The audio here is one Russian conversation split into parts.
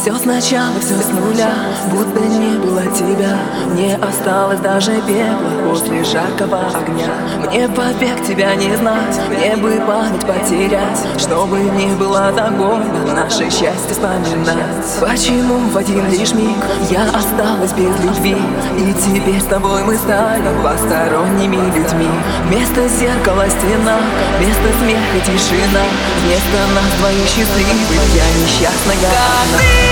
Все сначала, все с нуля, будто не было тебя. Не осталось даже пепла после жаркого огня. Мне побег тебя не знать, мне бы память потерять Чтобы не было так больно, наше счастье вспоминать. Почему в один лишь миг я осталась без любви? И теперь с тобой мы стали посторонними людьми. Вместо зеркала стена, вместо смеха тишина. Вместо нас двоих счастливых я несчастная. Все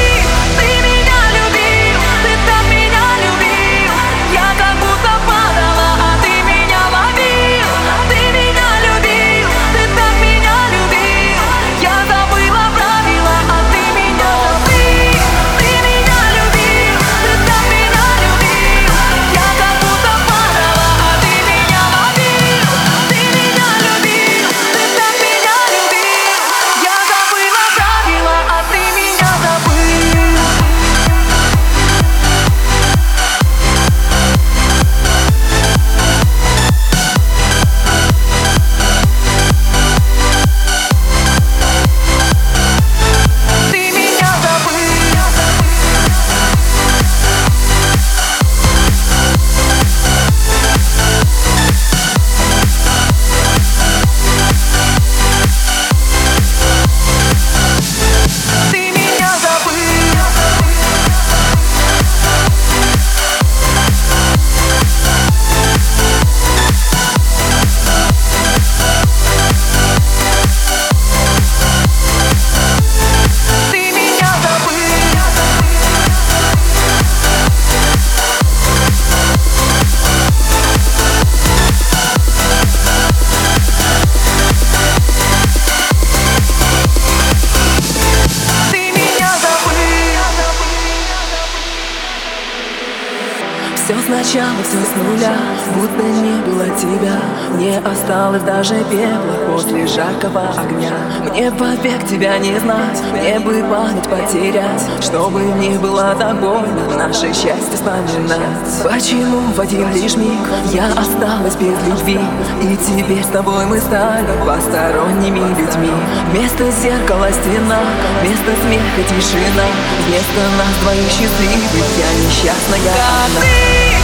сначала, все с нуля, будто не было тебя. Не осталось даже пепла после жаркого огня. Мне побег тебя не знать, мне бы память потерять Чтобы не было так больно наше счастье вспоминать. Почему в один лишь миг я осталась без любви? И теперь с тобой мы стали посторонними людьми. Вместо зеркала стена, вместо смеха тишина. Вместо нас двоих счастливых я несчастная. Ты